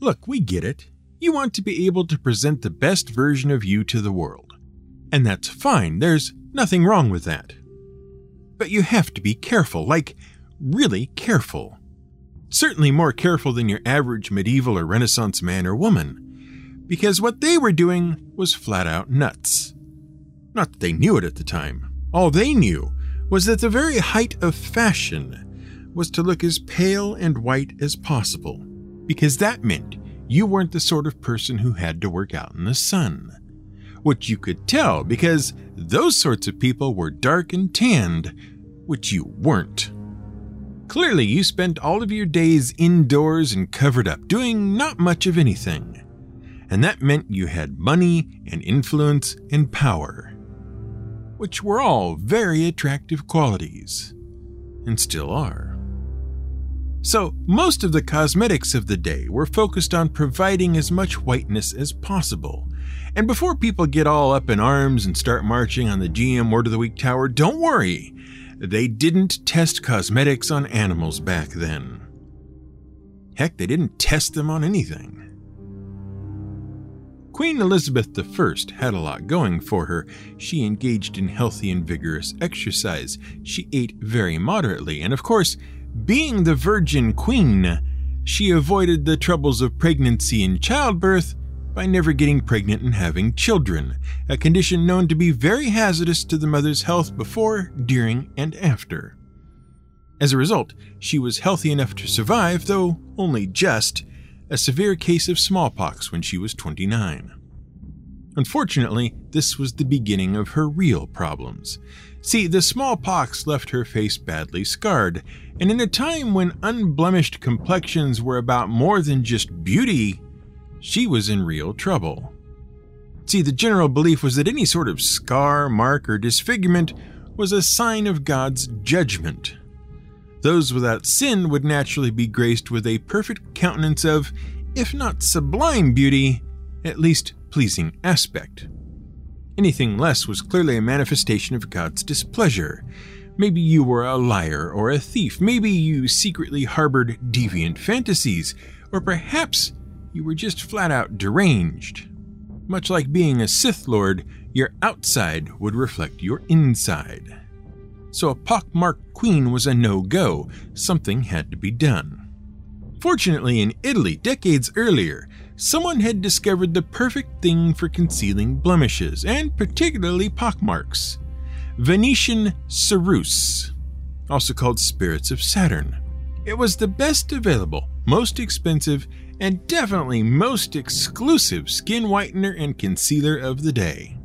Look, we get it. You want to be able to present the best version of you to the world. And that's fine, there's nothing wrong with that. But you have to be careful, like really careful. Certainly more careful than your average medieval or Renaissance man or woman, because what they were doing was flat out nuts. Not that they knew it at the time. All they knew was that the very height of fashion was to look as pale and white as possible, because that meant you weren't the sort of person who had to work out in the sun. Which you could tell because those sorts of people were dark and tanned, which you weren't. Clearly, you spent all of your days indoors and covered up, doing not much of anything. And that meant you had money and influence and power, which were all very attractive qualities, and still are. So, most of the cosmetics of the day were focused on providing as much whiteness as possible. And before people get all up in arms and start marching on the GM Word of the Week Tower, don't worry. They didn't test cosmetics on animals back then. Heck, they didn't test them on anything. Queen Elizabeth I had a lot going for her. She engaged in healthy and vigorous exercise. She ate very moderately, and of course, being the Virgin Queen, she avoided the troubles of pregnancy and childbirth by never getting pregnant and having children, a condition known to be very hazardous to the mother's health before, during, and after. As a result, she was healthy enough to survive, though only just, a severe case of smallpox when she was 29. Unfortunately, this was the beginning of her real problems. See, the smallpox left her face badly scarred, and in a time when unblemished complexions were about more than just beauty, she was in real trouble. See, the general belief was that any sort of scar, mark, or disfigurement was a sign of God's judgment. Those without sin would naturally be graced with a perfect countenance of, if not sublime beauty, at least pleasing aspect. Anything less was clearly a manifestation of God's displeasure. Maybe you were a liar or a thief. Maybe you secretly harbored deviant fantasies. Or perhaps you were just flat out deranged. Much like being a Sith Lord, your outside would reflect your inside. So a pockmarked queen was a no go, something had to be done. Fortunately, in Italy, decades earlier, someone had discovered the perfect thing for concealing blemishes, and particularly pockmarks Venetian ceruse, also called spirits of Saturn. It was the best available, most expensive, and definitely most exclusive skin whitener and concealer of the day.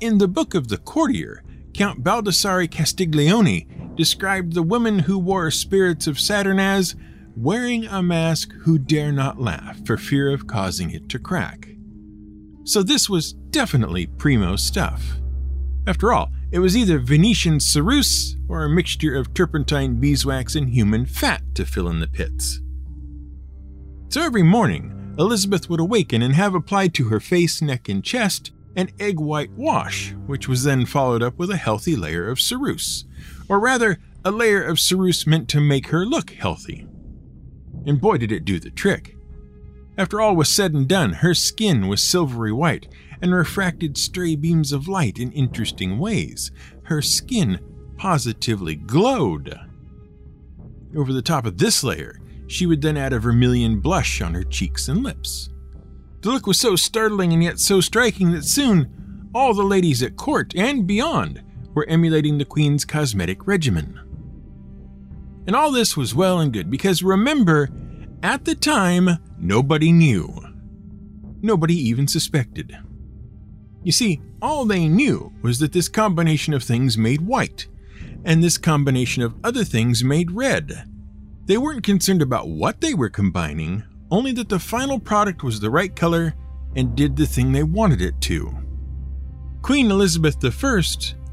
In the Book of the Courtier, Count Baldassare Castiglione described the women who wore spirits of Saturn as wearing a mask who dare not laugh for fear of causing it to crack. So this was definitely primo stuff. After all, it was either Venetian ceruse or a mixture of turpentine, beeswax, and human fat to fill in the pits. So every morning, Elizabeth would awaken and have applied to her face, neck, and chest an egg white wash, which was then followed up with a healthy layer of ceruse, or rather, a layer of ceruse meant to make her look healthy. And boy, did it do the trick. After all was said and done, her skin was silvery white and refracted stray beams of light in interesting ways. Her skin positively glowed. Over the top of this layer, she would then add a vermilion blush on her cheeks and lips. The look was so startling and yet so striking that soon all the ladies at court and beyond were emulating the Queen's cosmetic regimen. And all this was well and good because remember, at the time, nobody knew. Nobody even suspected. You see, all they knew was that this combination of things made white, and this combination of other things made red. They weren't concerned about what they were combining, only that the final product was the right color and did the thing they wanted it to. Queen Elizabeth I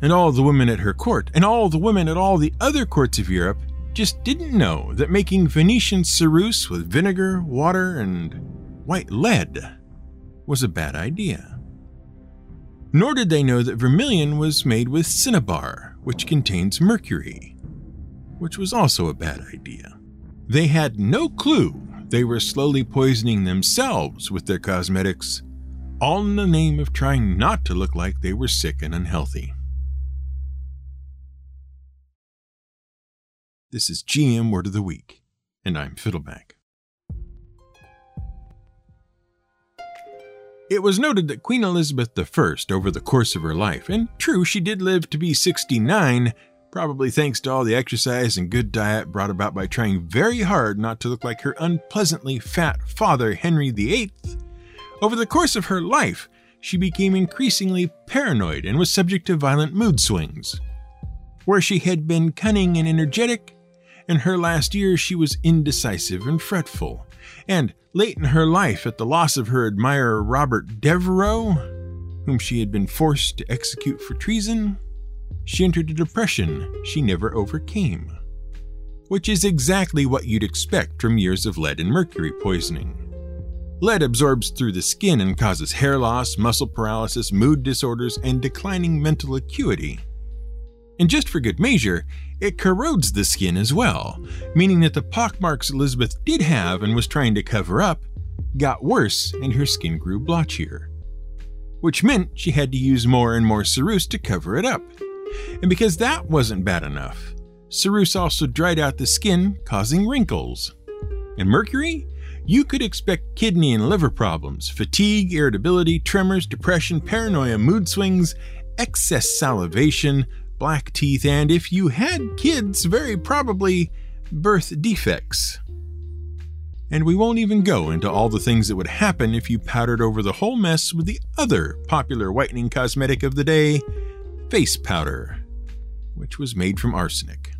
and all the women at her court, and all the women at all the other courts of Europe, just didn't know that making Venetian ceruse with vinegar, water, and white lead was a bad idea. Nor did they know that vermilion was made with cinnabar, which contains mercury, which was also a bad idea. They had no clue they were slowly poisoning themselves with their cosmetics, all in the name of trying not to look like they were sick and unhealthy. This is GM Word of the Week, and I'm Fiddleback. It was noted that Queen Elizabeth I, over the course of her life, and true, she did live to be 69, probably thanks to all the exercise and good diet brought about by trying very hard not to look like her unpleasantly fat father, Henry VIII. Over the course of her life, she became increasingly paranoid and was subject to violent mood swings. Where she had been cunning and energetic, in her last years she was indecisive and fretful. And late in her life, at the loss of her admirer Robert Devereux, whom she had been forced to execute for treason, she entered a depression she never overcame. Which is exactly what you'd expect from years of lead and mercury poisoning. Lead absorbs through the skin and causes hair loss, muscle paralysis, mood disorders, and declining mental acuity. And just for good measure, it corrodes the skin as well, meaning that the pockmarks Elizabeth did have and was trying to cover up got worse and her skin grew blotchier. Which meant she had to use more and more ceruse to cover it up. And because that wasn't bad enough, ceruse also dried out the skin, causing wrinkles. And mercury? You could expect kidney and liver problems, fatigue, irritability, tremors, depression, paranoia, mood swings, excess salivation, black teeth, and if you had kids, very probably birth defects. And we won't even go into all the things that would happen if you powdered over the whole mess with the other popular whitening cosmetic of the day, face powder, which was made from arsenic.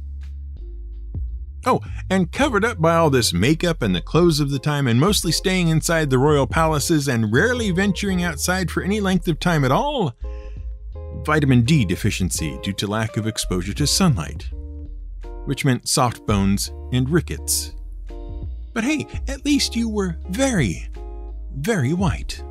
Oh, and covered up by all this makeup and the clothes of the time, and mostly staying inside the royal palaces and rarely venturing outside for any length of time at all, vitamin D deficiency due to lack of exposure to sunlight, which meant soft bones and rickets. But hey, at least you were very, very white.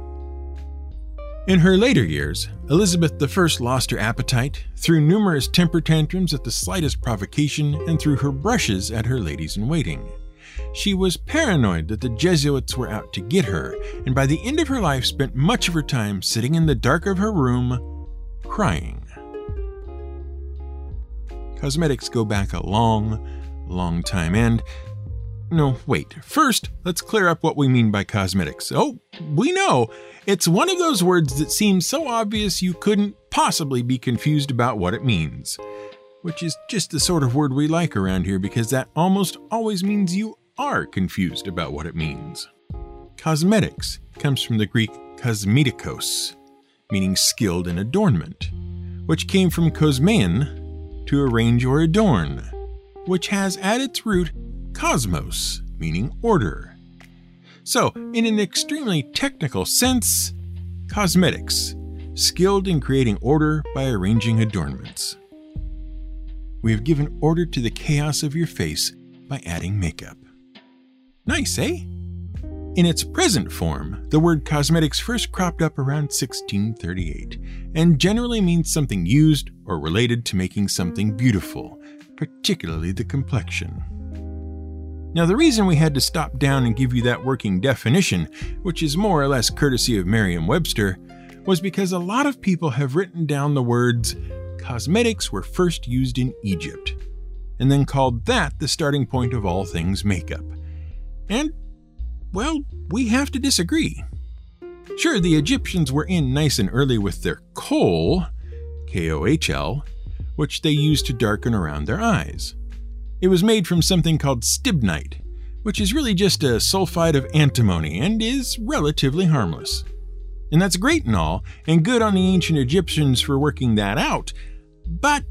In her later years, Elizabeth I lost her appetite, threw numerous temper tantrums at the slightest provocation, and threw her brushes at her ladies in waiting. She was paranoid that the Jesuits were out to get her, and by the end of her life spent much of her time sitting in the dark of her room, crying. Cosmetics go back a long, long time, and no, wait. First, let's clear up what we mean by cosmetics. Oh, we know. It's one of those words that seems so obvious you couldn't possibly be confused about what it means. Which is just the sort of word we like around here because that almost always means you are confused about what it means. Cosmetics comes from the Greek kosmetikos, meaning skilled in adornment, which came from kosmein, to arrange or adorn, which has at its root cosmos, meaning order. So, in an extremely technical sense, cosmetics, skilled in creating order by arranging adornments. We have given order to the chaos of your face by adding makeup. Nice, eh? In its present form, the word cosmetics first cropped up around 1638 and generally means something used or related to making something beautiful, particularly the complexion. Now, the reason we had to stop down and give you that working definition, which is more or less courtesy of Merriam Webster, was because a lot of people have written down the words cosmetics were first used in Egypt, and then called that the starting point of all things makeup. And, well, we have to disagree. Sure, the Egyptians were in nice and early with their kohl, K O H L, which they used to darken around their eyes. It was made from something called stibnite, which is really just a sulfide of antimony and is relatively harmless. And that's great and all, and good on the ancient Egyptians for working that out. But.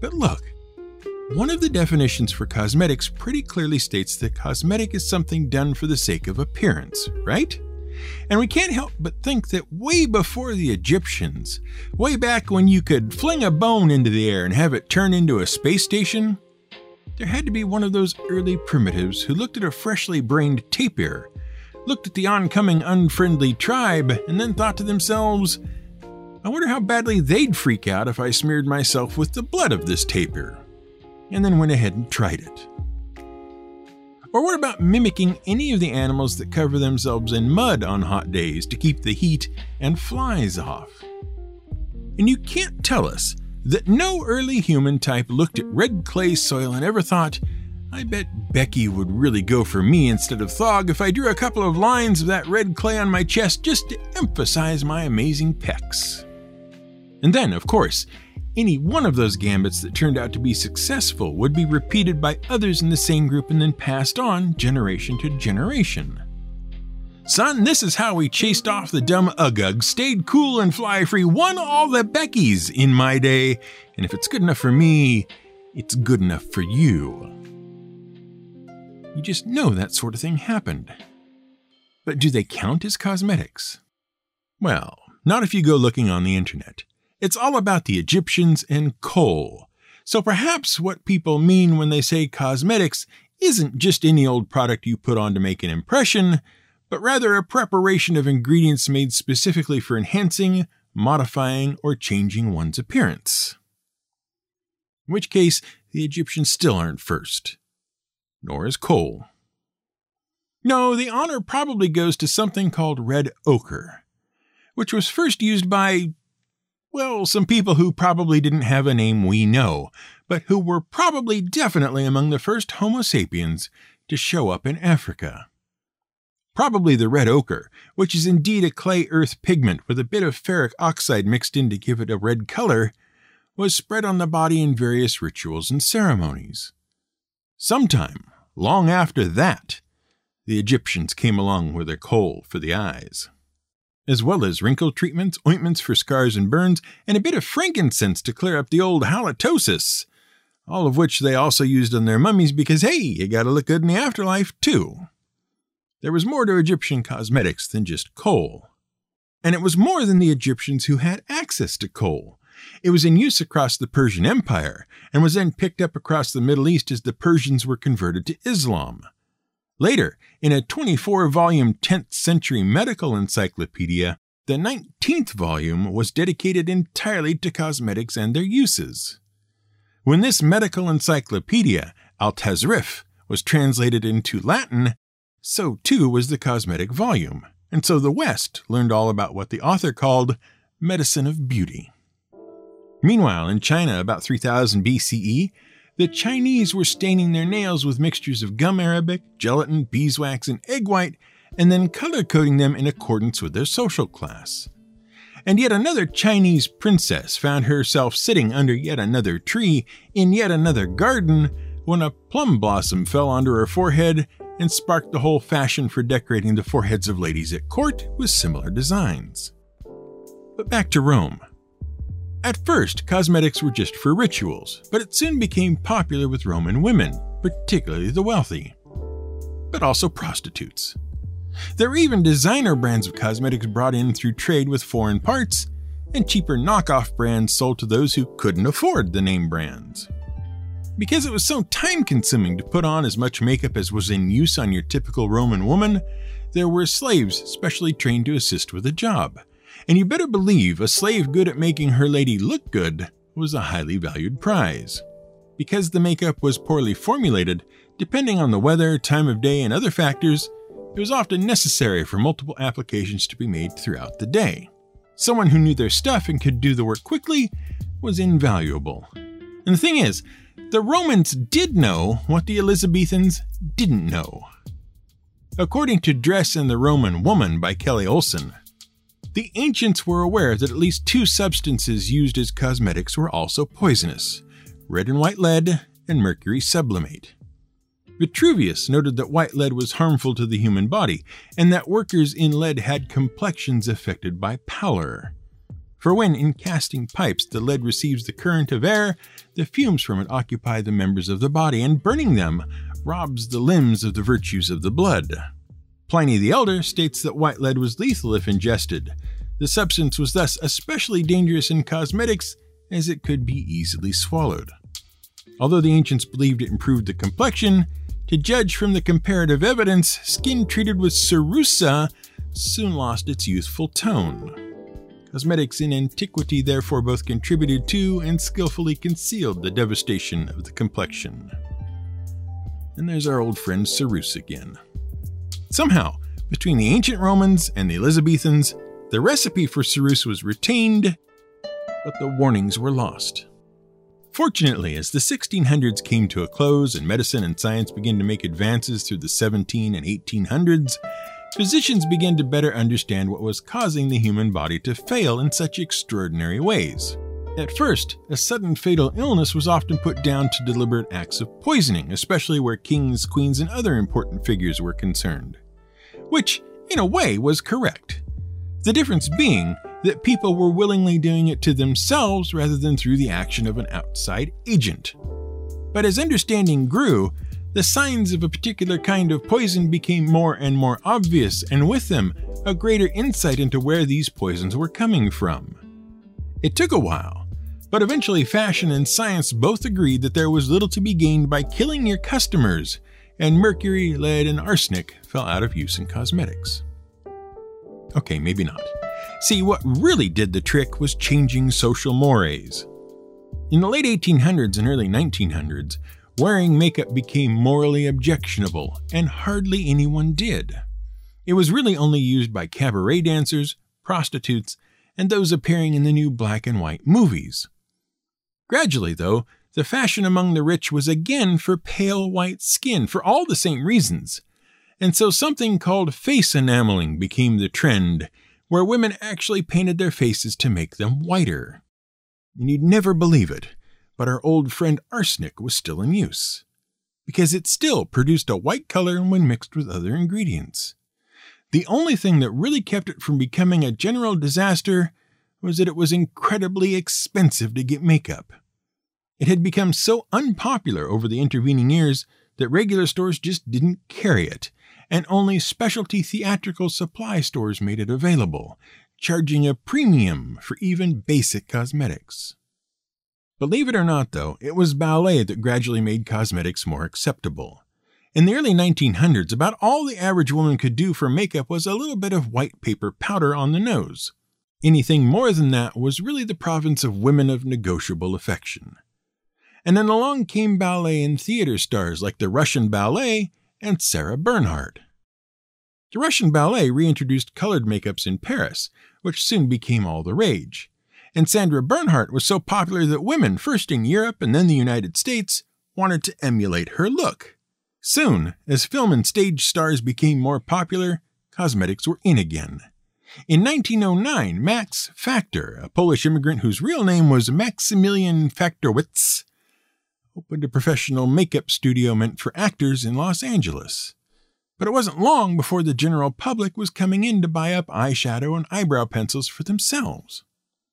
But look, one of the definitions for cosmetics pretty clearly states that cosmetic is something done for the sake of appearance, right? And we can't help but think that way before the Egyptians, way back when you could fling a bone into the air and have it turn into a space station, there had to be one of those early primitives who looked at a freshly brained tapir, looked at the oncoming unfriendly tribe, and then thought to themselves, I wonder how badly they'd freak out if I smeared myself with the blood of this tapir, and then went ahead and tried it. Or what about mimicking any of the animals that cover themselves in mud on hot days to keep the heat and flies off? And you can't tell us that no early human type looked at red clay soil and ever thought, I bet Becky would really go for me instead of Thog if I drew a couple of lines of that red clay on my chest just to emphasize my amazing pecs. And then, of course, any one of those gambits that turned out to be successful would be repeated by others in the same group and then passed on generation to generation. Son, this is how we chased off the dumb Uggug, stayed cool and fly free, won all the Beckies in my day, and if it's good enough for me, it's good enough for you. You just know that sort of thing happened. But do they count as cosmetics? Well, not if you go looking on the internet. It's all about the Egyptians and kohl. So perhaps what people mean when they say cosmetics isn't just any old product you put on to make an impression, but rather a preparation of ingredients made specifically for enhancing, modifying, or changing one's appearance. In which case, the Egyptians still aren't first. Nor is kohl. No, the honor probably goes to something called red ochre, which was first used by well, some people who probably didn't have a name we know, but who were probably definitely among the first Homo sapiens to show up in Africa. Probably the red ochre, which is indeed a clay earth pigment with a bit of ferric oxide mixed in to give it a red color, was spread on the body in various rituals and ceremonies. Sometime, long after that, the Egyptians came along with their kohl for the eyes as well as wrinkle treatments, ointments for scars and burns, and a bit of frankincense to clear up the old halitosis. All of which they also used on their mummies because, hey, you gotta look good in the afterlife, too. There was more to Egyptian cosmetics than just kohl. And it was more than the Egyptians who had access to kohl. It was in use across the Persian Empire and was then picked up across the Middle East as the Persians were converted to Islam. Later, in a 24 volume 10th century medical encyclopedia, the 19th volume was dedicated entirely to cosmetics and their uses. When this medical encyclopedia, Al was translated into Latin, so too was the cosmetic volume, and so the West learned all about what the author called medicine of beauty. Meanwhile, in China, about 3000 BCE, the Chinese were staining their nails with mixtures of gum arabic, gelatin, beeswax, and egg white, and then color coding them in accordance with their social class. And yet another Chinese princess found herself sitting under yet another tree in yet another garden when a plum blossom fell onto her forehead and sparked the whole fashion for decorating the foreheads of ladies at court with similar designs. But back to Rome. At first, cosmetics were just for rituals, but it soon became popular with Roman women, particularly the wealthy, but also prostitutes. There were even designer brands of cosmetics brought in through trade with foreign parts, and cheaper knockoff brands sold to those who couldn't afford the name brands. Because it was so time consuming to put on as much makeup as was in use on your typical Roman woman, there were slaves specially trained to assist with the job and you better believe a slave good at making her lady look good was a highly valued prize. Because the makeup was poorly formulated, depending on the weather, time of day, and other factors, it was often necessary for multiple applications to be made throughout the day. Someone who knew their stuff and could do the work quickly was invaluable. And the thing is, the Romans did know what the Elizabethans didn't know. According to Dress and the Roman Woman by Kelly Olson, the ancients were aware that at least two substances used as cosmetics were also poisonous red and white lead and mercury sublimate. Vitruvius noted that white lead was harmful to the human body and that workers in lead had complexions affected by pallor. For when in casting pipes the lead receives the current of air, the fumes from it occupy the members of the body, and burning them robs the limbs of the virtues of the blood. Pliny the Elder states that white lead was lethal if ingested. The substance was thus especially dangerous in cosmetics as it could be easily swallowed. Although the ancients believed it improved the complexion, to judge from the comparative evidence, skin treated with cerussa soon lost its youthful tone. Cosmetics in antiquity therefore both contributed to and skillfully concealed the devastation of the complexion. And there's our old friend ceruse again. Somehow, between the ancient Romans and the Elizabethans, the recipe for ceruse was retained, but the warnings were lost. Fortunately, as the 1600s came to a close and medicine and science began to make advances through the 17 and 1800s, physicians began to better understand what was causing the human body to fail in such extraordinary ways. At first, a sudden fatal illness was often put down to deliberate acts of poisoning, especially where kings, queens, and other important figures were concerned. Which, in a way, was correct. The difference being that people were willingly doing it to themselves rather than through the action of an outside agent. But as understanding grew, the signs of a particular kind of poison became more and more obvious, and with them, a greater insight into where these poisons were coming from. It took a while, but eventually fashion and science both agreed that there was little to be gained by killing your customers, and mercury, lead, and arsenic fell out of use in cosmetics. Okay, maybe not. See, what really did the trick was changing social mores. In the late 1800s and early 1900s, wearing makeup became morally objectionable, and hardly anyone did. It was really only used by cabaret dancers, prostitutes, and those appearing in the new black and white movies. Gradually, though, the fashion among the rich was again for pale white skin for all the same reasons. And so something called face enameling became the trend, where women actually painted their faces to make them whiter. And you'd never believe it, but our old friend arsenic was still in use, because it still produced a white color when mixed with other ingredients. The only thing that really kept it from becoming a general disaster was that it was incredibly expensive to get makeup. It had become so unpopular over the intervening years that regular stores just didn't carry it, and only specialty theatrical supply stores made it available, charging a premium for even basic cosmetics. Believe it or not, though, it was ballet that gradually made cosmetics more acceptable. In the early 1900s, about all the average woman could do for makeup was a little bit of white paper powder on the nose. Anything more than that was really the province of women of negotiable affection. And then along came ballet and theater stars like the Russian ballet and Sarah Bernhardt. The Russian ballet reintroduced colored makeups in Paris, which soon became all the rage. And Sandra Bernhardt was so popular that women, first in Europe and then the United States, wanted to emulate her look. Soon, as film and stage stars became more popular, cosmetics were in again. In 1909, Max Factor, a Polish immigrant whose real name was Maximilian Factorwitz, opened a professional makeup studio meant for actors in Los Angeles. But it wasn't long before the general public was coming in to buy up eyeshadow and eyebrow pencils for themselves.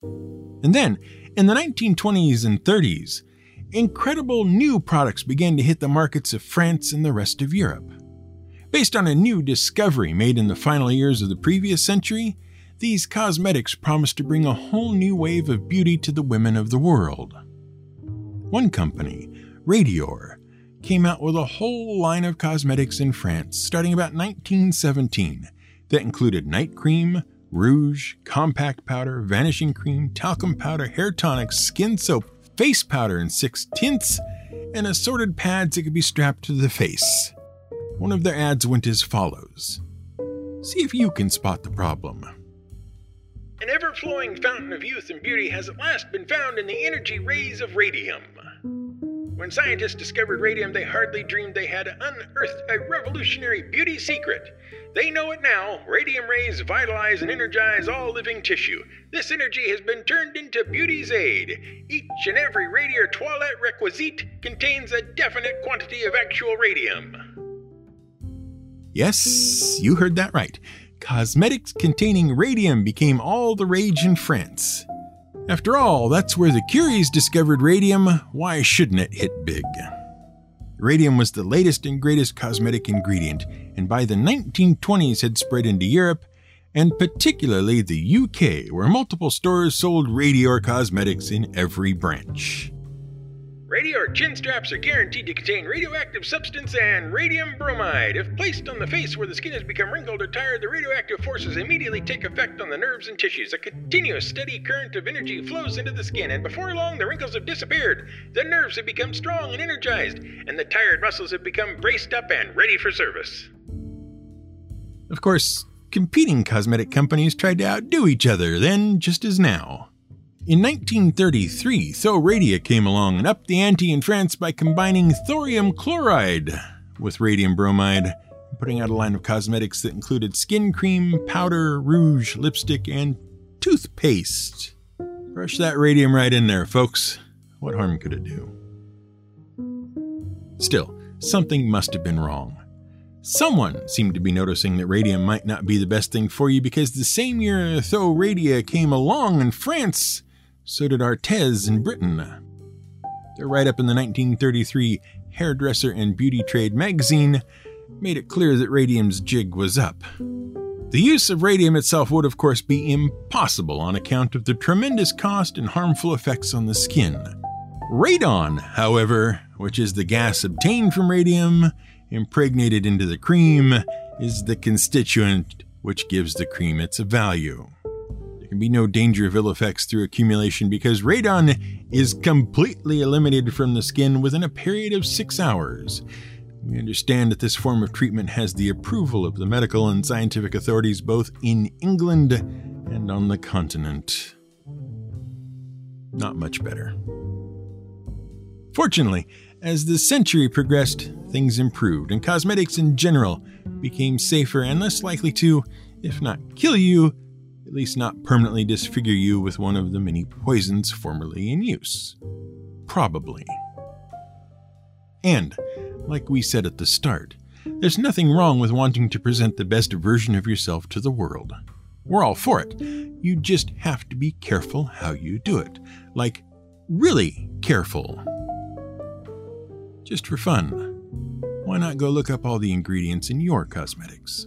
And then, in the 1920s and 30s, incredible new products began to hit the markets of France and the rest of Europe. Based on a new discovery made in the final years of the previous century, these cosmetics promised to bring a whole new wave of beauty to the women of the world. One company, Radior, came out with a whole line of cosmetics in France starting about 1917 that included night cream, rouge, compact powder, vanishing cream, talcum powder, hair tonics, skin soap, face powder in six tints, and assorted pads that could be strapped to the face. One of their ads went as follows See if you can spot the problem. An ever flowing fountain of youth and beauty has at last been found in the energy rays of radium. When scientists discovered radium, they hardly dreamed they had unearthed a revolutionary beauty secret. They know it now. Radium rays vitalize and energize all living tissue. This energy has been turned into beauty's aid. Each and every Radior toilette requisite contains a definite quantity of actual radium. Yes, you heard that right. Cosmetics containing radium became all the rage in France. After all, that's where the Curies discovered radium. Why shouldn't it hit big? Radium was the latest and greatest cosmetic ingredient, and by the 1920s had spread into Europe, and particularly the UK, where multiple stores sold Radior cosmetics in every branch. Radior chin straps are guaranteed to contain radioactive substance and radium bromide. If placed on the face where the skin has become wrinkled or tired, the radioactive forces immediately take effect on the nerves and tissues. A continuous, steady current of energy flows into the skin, and before long, the wrinkles have disappeared. The nerves have become strong and energized, and the tired muscles have become braced up and ready for service. Of course, competing cosmetic companies tried to outdo each other then, just as now. In 1933, Thoradia came along and upped the ante in France by combining thorium chloride with radium bromide, putting out a line of cosmetics that included skin cream, powder, rouge, lipstick, and toothpaste. Brush that radium right in there, folks. What harm could it do? Still, something must have been wrong. Someone seemed to be noticing that radium might not be the best thing for you because the same year Thoradia came along in France, so did Artez in Britain. Their write up in the 1933 Hairdresser and Beauty Trade magazine made it clear that radium's jig was up. The use of radium itself would, of course, be impossible on account of the tremendous cost and harmful effects on the skin. Radon, however, which is the gas obtained from radium, impregnated into the cream, is the constituent which gives the cream its value can be no danger of ill effects through accumulation because radon is completely eliminated from the skin within a period of six hours. We understand that this form of treatment has the approval of the medical and scientific authorities both in England and on the continent. Not much better. Fortunately, as the century progressed, things improved, and cosmetics in general became safer and less likely to, if not kill you, at least not permanently disfigure you with one of the many poisons formerly in use. Probably. And, like we said at the start, there's nothing wrong with wanting to present the best version of yourself to the world. We're all for it. You just have to be careful how you do it. Like, really careful. Just for fun. Why not go look up all the ingredients in your cosmetics?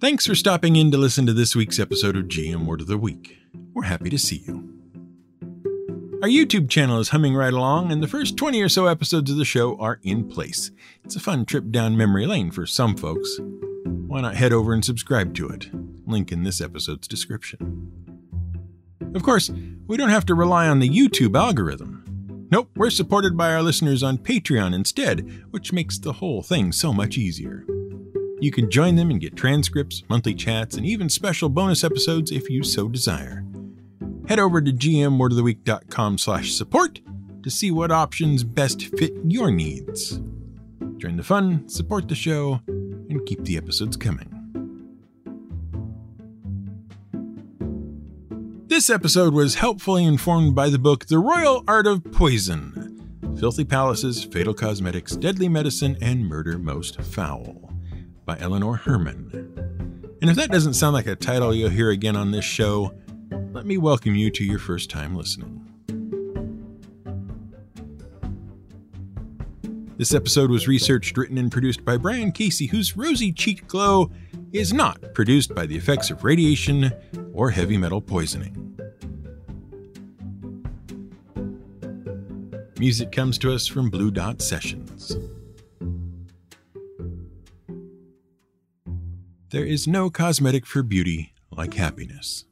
Thanks for stopping in to listen to this week's episode of GM Word of the Week. We're happy to see you. Our YouTube channel is humming right along, and the first 20 or so episodes of the show are in place. It's a fun trip down memory lane for some folks. Why not head over and subscribe to it? Link in this episode's description. Of course, we don't have to rely on the YouTube algorithm. Nope, we're supported by our listeners on Patreon instead, which makes the whole thing so much easier. You can join them and get transcripts, monthly chats, and even special bonus episodes if you so desire. Head over to gmwordoftheweek.com slash support to see what options best fit your needs. Join the fun, support the show, and keep the episodes coming. This episode was helpfully informed by the book The Royal Art of Poison Filthy Palaces, Fatal Cosmetics, Deadly Medicine, and Murder Most Foul by Eleanor Herman. And if that doesn't sound like a title you'll hear again on this show, let me welcome you to your first time listening. This episode was researched, written, and produced by Brian Casey, whose rosy cheek glow is not produced by the effects of radiation or heavy metal poisoning. Music comes to us from Blue Dot Sessions. There is no cosmetic for beauty like happiness.